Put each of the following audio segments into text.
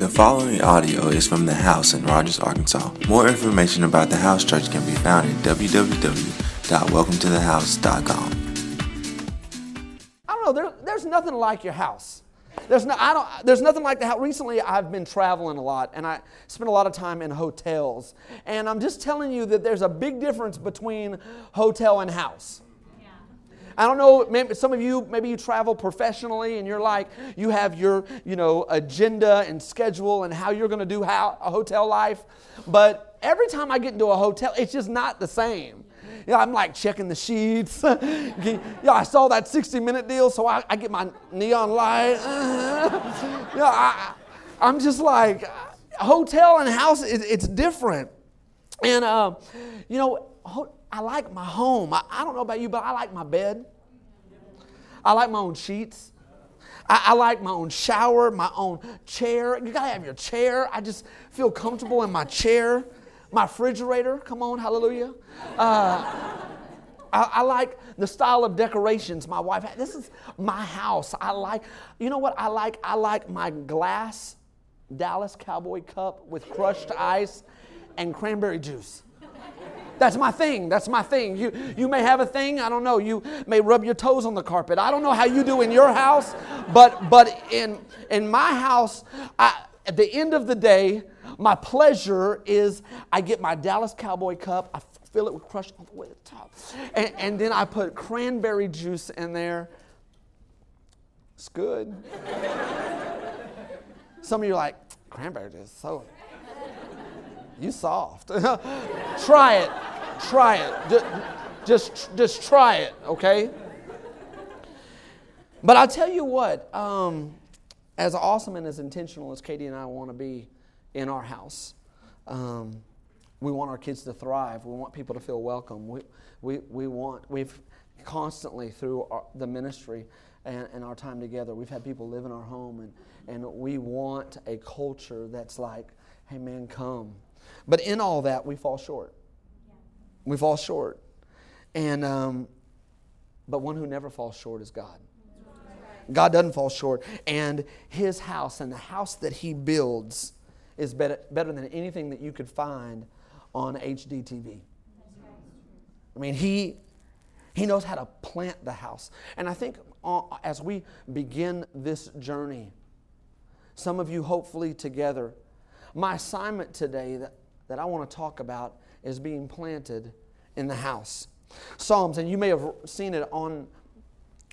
The following audio is from The House in Rogers, Arkansas. More information about The House Church can be found at www.welcometothehouse.com. I don't know. There, there's nothing like your house. There's no, I don't. There's nothing like the house. Recently, I've been traveling a lot, and I spent a lot of time in hotels. And I'm just telling you that there's a big difference between hotel and house. I don't know, maybe some of you, maybe you travel professionally and you're like, you have your, you know, agenda and schedule and how you're going to do how, a hotel life. But every time I get into a hotel, it's just not the same. You know, I'm like checking the sheets. yeah, I saw that 60 minute deal, so I, I get my neon light. yeah, I, I'm just like, hotel and house, it, it's different. And, uh, you know, I like my home. I, I, don't know about you, but I like my bed. I like my own sheets. I, I like my own shower, my own chair. You gotta have your chair. I just feel comfortable in my chair. My refrigerator, come on, hallelujah. Uh, I, I, like the style of decorations my wife had. This is my house. I like, you know what I like? I like my glass Dallas Cowboy cup with crushed ice and cranberry juice. That's my thing. That's my thing. You, you may have a thing. I don't know. You may rub your toes on the carpet. I don't know how you do in your house, but, but in, in my house, I, at the end of the day, my pleasure is I get my Dallas Cowboy cup, I fill it with crushed all the way to the top, and, and then I put cranberry juice in there. It's good. Some of you are like, cranberry juice, so you soft. try it. Try it. Just, just, just try it, okay? But I'll tell you what, um, as awesome and as intentional as Katie and I want to be in our house, um, we want our kids to thrive. We want people to feel welcome. We, we, we want, we've constantly through our, the ministry and, and, our time together, we've had people live in our home, and, and we want a culture that's like, hey man, come. But in all that, we fall short. We fall short. And, um, but one who never falls short is God. God doesn't fall short. And his house and the house that he builds is better, better than anything that you could find on HGTV. I mean, he, he knows how to plant the house. And I think uh, as we begin this journey, some of you hopefully together, my assignment today that, that I want to talk about is being planted in the house. Psalms, and you may have seen it on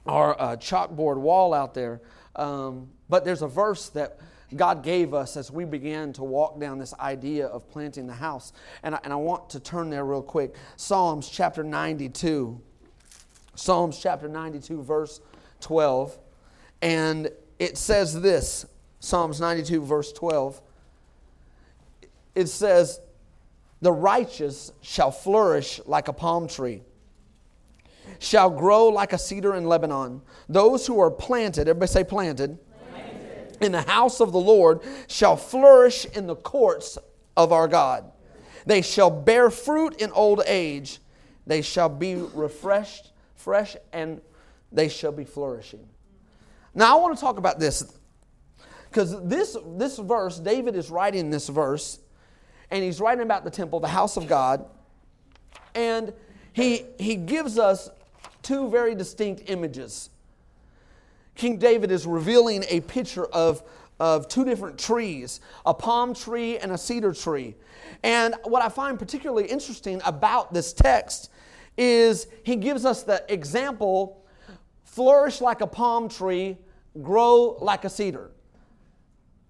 our uh, chalkboard wall out there, um, but there's a verse that God gave us as we began to walk down this idea of planting the house. And I, and I want to turn there real quick. Psalms chapter 92. Psalms chapter 92, verse 12. And it says this Psalms 92, verse 12. It says, the righteous shall flourish like a palm tree, shall grow like a cedar in Lebanon. Those who are planted, everybody say planted, planted. in the house of the Lord shall flourish in the courts of our God. They shall bear fruit in old age. They shall be refreshed, fresh, and they shall be flourishing. Now, I want to talk about this because this, this verse, David is writing this verse and he's writing about the temple, the house of God. And he, he gives us two very distinct images. King David is revealing a picture of, of two different trees a palm tree and a cedar tree. And what I find particularly interesting about this text is he gives us the example flourish like a palm tree, grow like a cedar.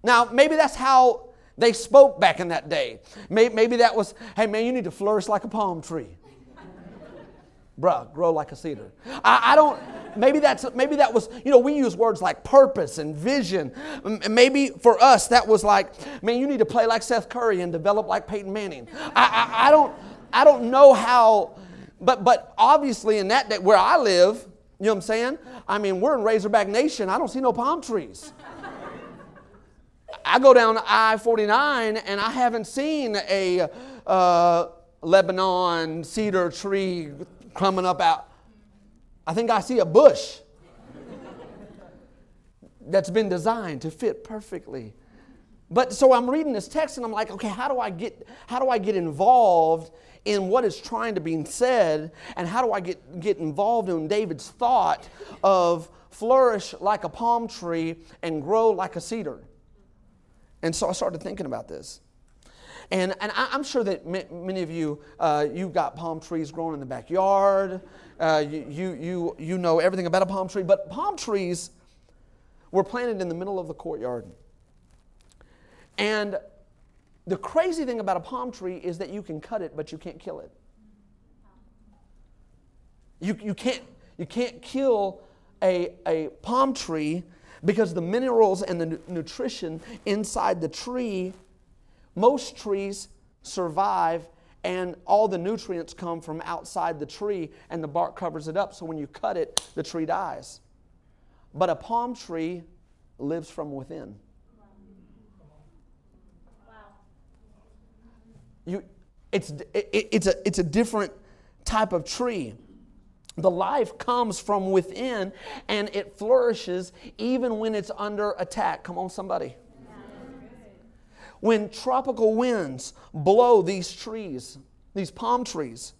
Now, maybe that's how they spoke back in that day. Maybe that was, hey man, you need to flourish like a palm tree. Bruh, grow like a cedar. I, I, don't, maybe that's, maybe that was, you know, we use words like purpose and vision. Maybe for us that was like, man, you need to play like Steph Curry and develop like Peyton Manning. I, I, I don't, I don't know how, but, but obviously in that day where I live, you know what I'm saying? I mean, we're in Razorback Nation. I don't see no palm trees. I go down I 49 and I haven't seen a uh, Lebanon cedar tree coming up out. I think I see a bush that's been designed to fit perfectly But so I'm reading this text and I'm like, okay, how do I get how do I get involved in what is trying to be said and how do I get, get involved in David's thought of flourish like a palm tree and grow like a cedar? And so I started thinking about this. And, and I, am sure that many of you, uh, you've got palm trees growing in the backyard. Uh, you, you, you, you know everything about a palm tree. But palm trees were planted in the middle of the courtyard. And the crazy thing about a palm tree is that you can cut it, but you can't kill it. You, you, can't, you can't kill a, a palm tree because the minerals and the nutrition inside the tree, most trees survive and all the nutrients come from outside the tree and the bark covers it up. So when you cut it, the tree dies. But a palm tree lives from within. You, it's, it, it's, a, it's a different type of tree. The life comes from within and it flourishes even when it's under attack. Come on, somebody. When tropical winds blow these trees, these palm trees,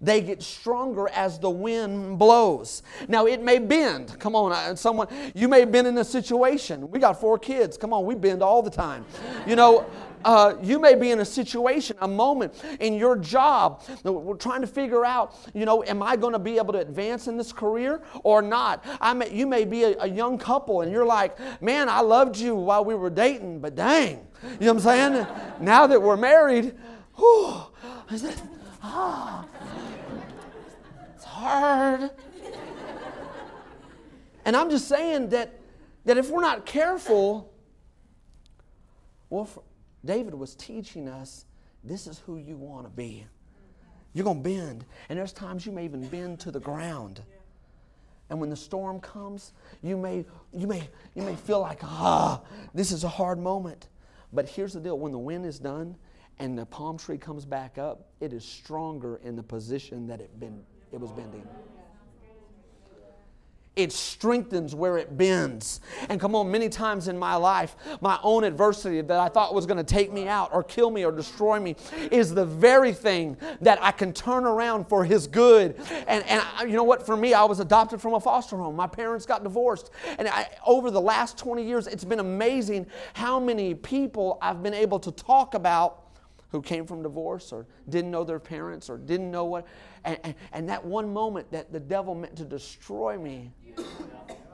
they get stronger as the wind blows. Now it may bend. Come on, someone, you may have been in a situation. We got four kids. Come on, we bend all the time. You know, uh, you may be in a situation, a moment in your job. We're trying to figure out, you know, am I going to be able to advance in this career or not? I may, you may be a, a young couple and you're like, man, I loved you while we were dating, but dang. You know what I'm saying? now that we're married, whew, ah, hard. And I'm just saying that, that if we're not careful, well, David was teaching us this is who you want to be. You're going to bend. And there's times you may even bend to the ground. And when the storm comes, you may, you may, you may feel like, ah, this is a hard moment. But here's the deal when the wind is done and the palm tree comes back up, it is stronger in the position that it, been, it was bending it strengthens where it bends. And come on, many times in my life, my own adversity that I thought was going to take me out or kill me or destroy me is the very thing that I can turn around for His good. And, and I, you know what? For me, I was adopted from a foster home. My parents got divorced. And I, over the last 20 years, it's been amazing how many people I've been able to talk about who came from divorce or didn't know their parents or didn't know what. And, and, and that one moment that the devil meant to destroy me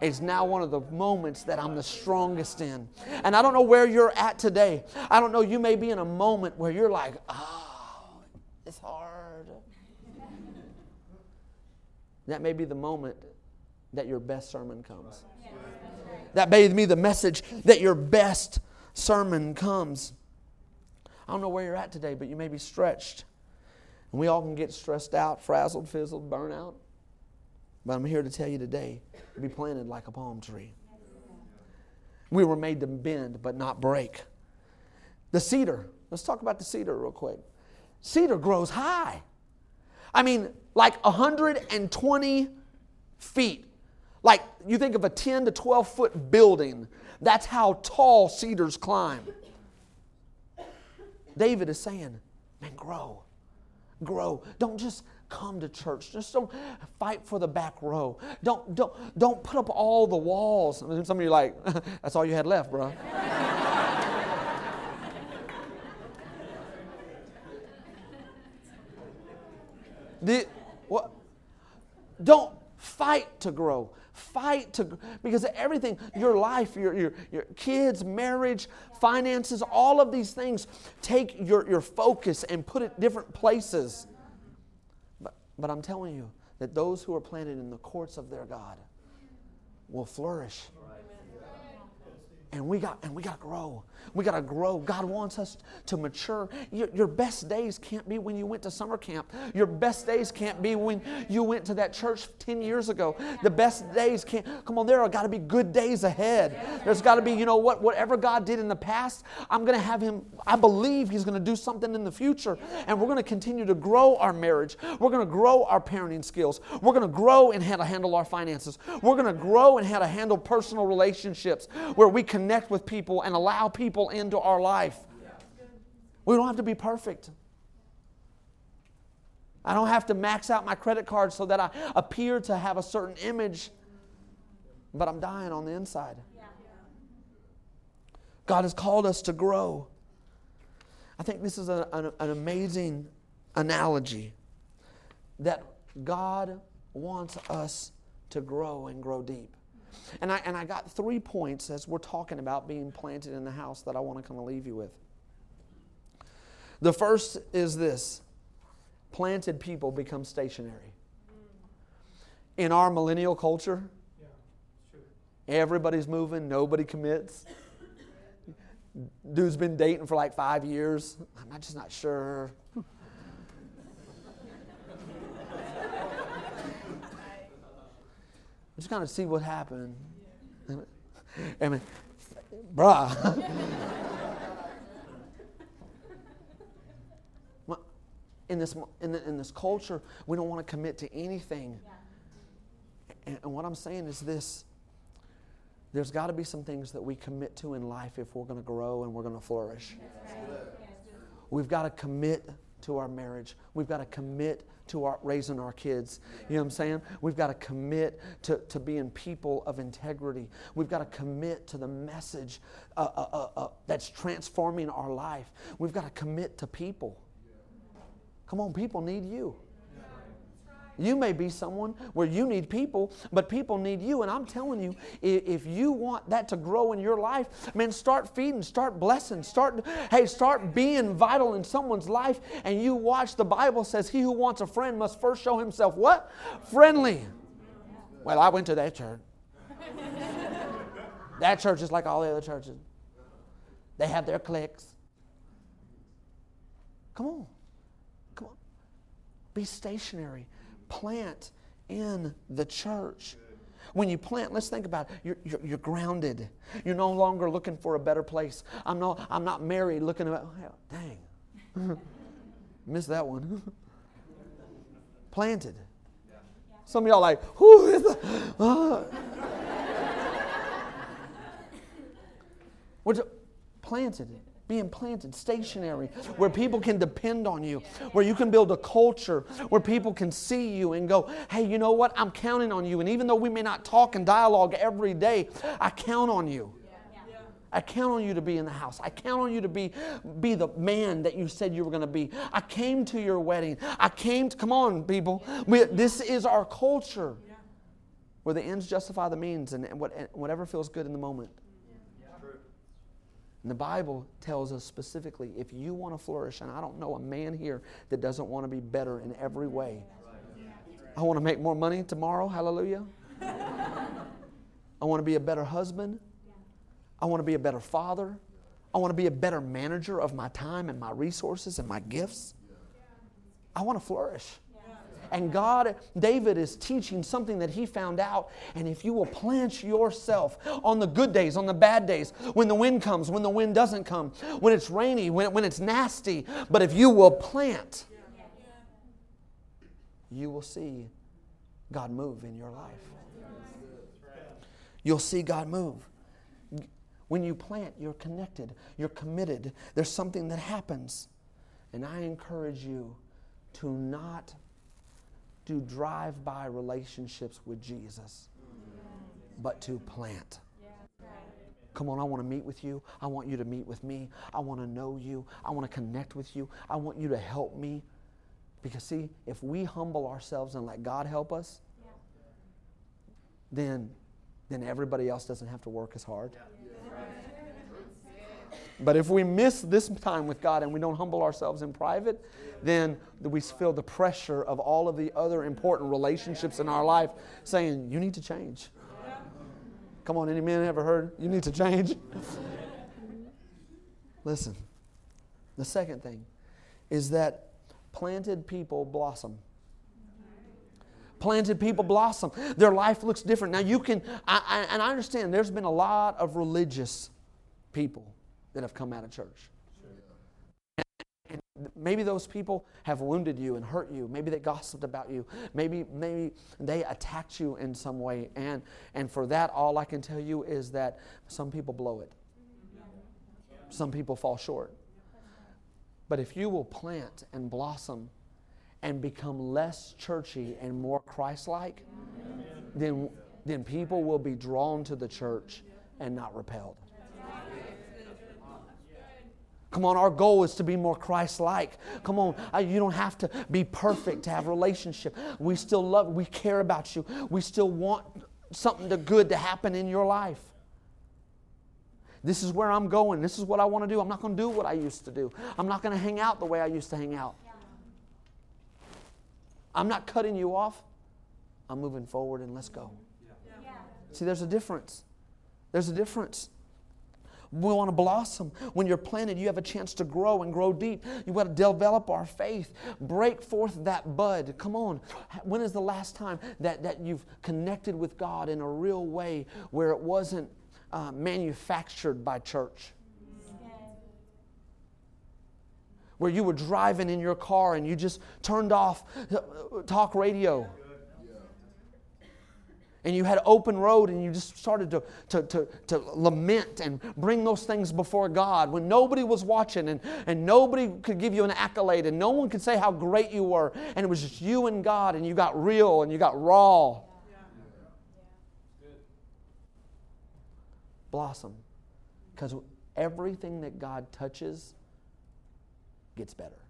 is now one of the moments that I'm the strongest in. And I don't know where you're at today. I don't know, you may be in a moment where you're like, oh, it's hard. That may be the moment that your best sermon comes. That may be the message that your best sermon comes. I don't know where you're at today, but you may be stretched. And we all can get stressed out, frazzled, fizzled, burnout. But I'm here to tell you today be planted like a palm tree. We were made to bend but not break. The cedar, let's talk about the cedar real quick. Cedar grows high. I mean, like 120 feet. Like you think of a 10 to 12 foot building, that's how tall cedars climb. David is saying, man, grow. Grow. Don't just come to church. Just don't fight for the back row. Don't, don't, don't put up all the walls. some of you are like, that's all you had left, bro. the, what? Don't fight to grow. Fight to because everything, your life, your, your, your kids, marriage, finances, all of these things take your, your focus and put it different places. But but I'm telling you that those who are planted in the courts of their God will flourish. And we got and we got to grow. We got to grow. God wants us to mature. Your, your, best days can't be when you went to summer camp. Your best days can't be when you went to that church 10 years ago. The best days can't, come on, there are got to be good days ahead. There's got to be, you know what, whatever God did in the past, I'm going to have Him, I believe He's going to do something in the future. And we're going to continue to grow our marriage. We're going to grow our parenting skills. We're going to grow in how to handle our finances. We're going to grow in how to handle personal relationships where we connect connect with people and allow people into our life. We don't have to be perfect. I don't have to max out my credit card so that I appear to have a certain image, but I'm dying on the inside. God has called us to grow. I think this is a, an, an amazing analogy that God wants us to grow and grow deep. And I, and I got three points as we're talking about being planted in the house that I want to kind of leave you with. The first is this planted people become stationary. In our millennial culture, everybody's moving, nobody commits. Dude's been dating for like five years. I'm just not sure. Just kind of see what happened. I mean, bruh. in this, in, the, in this culture, we don't want to commit to anything. And, and what I'm saying is this there's got to be some things that we commit to in life if we're going to grow and we're going to flourish. We've got to commit to our marriage. We've got to commit to our, raising our kids. You know what I'm saying? We've got to commit to, to being people of integrity. We've got to commit to the message uh, uh, uh, uh that's transforming our life. We've got to commit to people. Come on, people need you. You may be someone where you need people, but people need you. And I'm telling you, if you want that to grow in your life, man, start feeding, start blessing, start, hey, start being vital in someone's life. And you watch, the Bible says, he who wants a friend must first show himself what? Friendly. Well, I went to that church. that church is like all the other churches. They have their cliques. Come on. Come on. Be stationary plant in the church. When you plant, let's think about it. You're, you're, you're, grounded. You're no longer looking for a better place. I'm not, I'm not married looking about, oh, dang. Missed that one. Planted. Some of y'all like, who is the. Uh. What's planted? Being planted, stationary, where people can depend on you, where you can build a culture, where people can see you and go, hey, you know what? I'm counting on you. And even though we may not talk and dialogue every day, I count on you. I count on you to be in the house. I count on you to be, be the man that you said you were going to be. I came to your wedding. I came to, come on, people. We, this is our culture where the ends justify the means and, and whatever feels good in the moment. And the Bible tells us specifically if you want to flourish, and I don't know a man here that doesn't want to be better in every way. I want to make more money tomorrow, hallelujah. I want to be a better husband. I want to be a better father. I want to be a better manager of my time and my resources and my gifts. I want to flourish. And God, David is teaching something that he found out. And if you will plant yourself on the good days, on the bad days, when the wind comes, when the wind doesn't come, when it's rainy, when, when it's nasty, but if you will plant, you will see God move in your life. You'll see God move. When you plant, you're connected, you're committed. There's something that happens. And I encourage you to not to drive by relationships with Jesus, but to plant. Come on, I want to meet with you. I want you to meet with me. I want to know you. I want to connect with you. I want you to help me. Because, see, if we humble ourselves and let God help us, then, then everybody else doesn't have to work as hard. But if we miss this time with God and we don't humble ourselves in private, then we feel the pressure of all of the other important relationships in our life saying, You need to change. Come on, any man ever heard? You need to change? Listen, the second thing is that planted people blossom. Planted people blossom. Their life looks different. Now, you can, I, I, and I understand there's been a lot of religious people that have come out of church. And maybe those people have wounded you and hurt you. Maybe they gossiped about you. Maybe, maybe they attacked you in some way. And, and for that, all I can tell you is that some people blow it. Some people fall short. But if you will plant and blossom and become less churchy and more Christ like, then, then people will be drawn to the church and not repelled. Come on, our goal is to be more Christ like. Come on, you don't have to be perfect to have a relationship. We still love, we care about you. We still want something to good to happen in your life. This is where I'm going. This is what I want to do. I'm not going to do what I used to do. I'm not going to hang out the way I used to hang out. I'm not cutting you off. I'm moving forward and let's go. See, there's a difference. There's a difference. We want to blossom. When you're planted, you have a chance to grow and grow deep. You've got to develop our faith, break forth that bud. Come on. When is the last time that, that you've connected with God in a real way where it wasn't uh, manufactured by church? Where you were driving in your car and you just turned off uh, talk radio and you had open road and you just started to, to, to, to, lament and bring those things before God when nobody was watching and, and nobody could give you an accolade and no one could say how great you were and it was just you and God and you got real and you got raw. Blossom. Because everything that God touches gets better.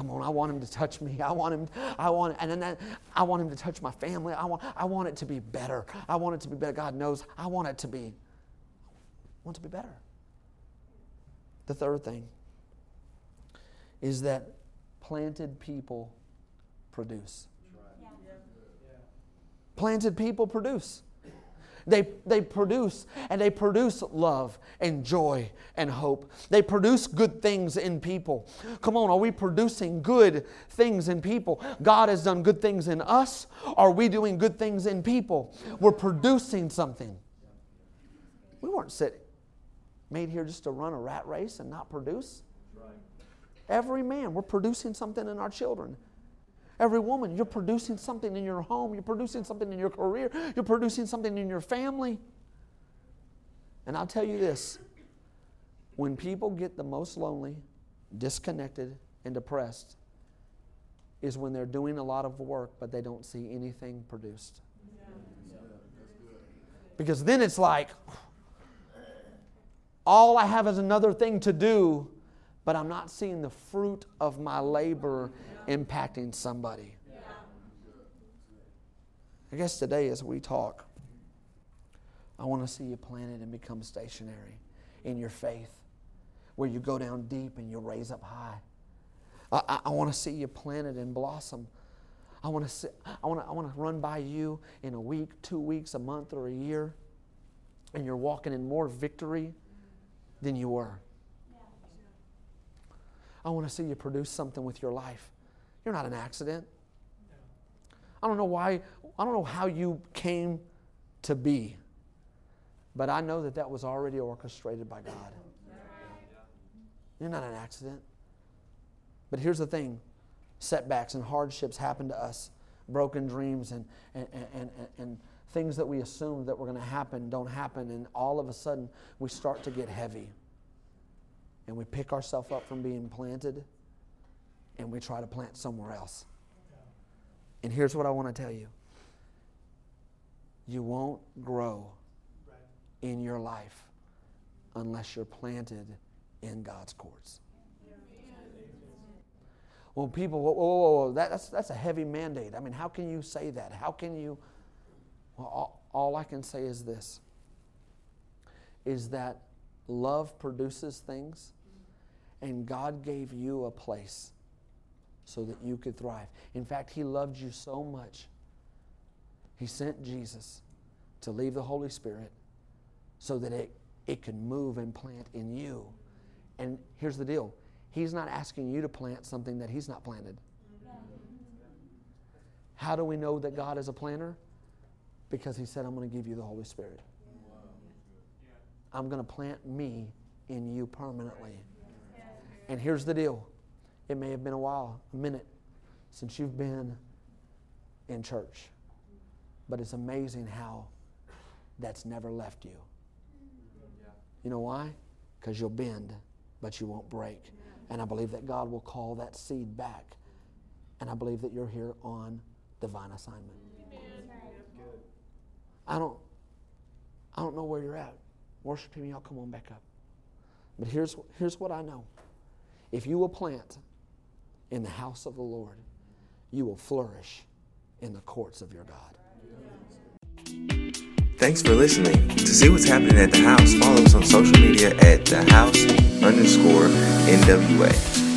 Come on, I want him to touch me. I want him, I want, and then I want him to touch my family. I want, I want it to be better. I want it to be better. God knows I want it to be, I want it to be better. The third thing is that planted people produce. Planted people produce. They, they produce, and they produce love and joy and hope. They produce good things in people. Come on, are we producing good things in people? God has done good things in us. Are we doing good things in people? We're producing something. We weren't sitting, made here just to run a rat race and not produce. Every man, we're producing something in our children. Every woman, you're producing something in your home, you're producing something in your career, you're producing something in your family. And I'll tell you this when people get the most lonely, disconnected, and depressed, is when they're doing a lot of work, but they don't see anything produced. Because then it's like, all I have is another thing to do, but I'm not seeing the fruit of my labor impacting somebody. I guess today, as we talk, I want to see you planted and become stationary in your faith, where you go down deep and you raise up high. I, I, I want to see you planted and blossom. I want to see, I want to, I want to run by you in a week, two weeks, a month, or a year, and you're walking in more victory than you were. I want to see you produce something with your life. You're not an accident. I don't know why, I don't know how you came to be, but I know that that was already orchestrated by God. You're not an accident. But here's the thing setbacks and hardships happen to us, broken dreams and, and, and, and, things that we assumed that were going to happen don't happen, and all of a sudden we start to get heavy. And we pick ourselves up from being planted and we try to plant somewhere else. And here's what I want to tell you you won't grow in your life unless you're planted in God's courts. Well, people, whoa, whoa, whoa, that, that's, that's a heavy mandate. I mean, how can you say that? How can you? Well, all, all I can say is this is that love produces things, and God gave you a place so that you could thrive. In fact, He loved you so much, He sent Jesus to leave the Holy Spirit so that it, it could move and plant in you. And here's the deal He's not asking you to plant something that He's not planted. How do we know that God is a planter? Because He said, I'm going to give you the Holy Spirit. I'm going to plant me in you permanently. And here's the deal it may have been a while, a minute, since you've been in church. But it's amazing how that's never left you. You know why? Because you'll bend, but you won't break. And I believe that God will call that seed back. And I believe that you're here on divine assignment. I don't, I don't know where you're at. Worship team, y'all come on back up. But here's, here's what I know. If you will plant in the house of the Lord, you will flourish in the courts of your God. Thanks for listening. To see what's happening at the house, follow us on social media at the house underscore NWA.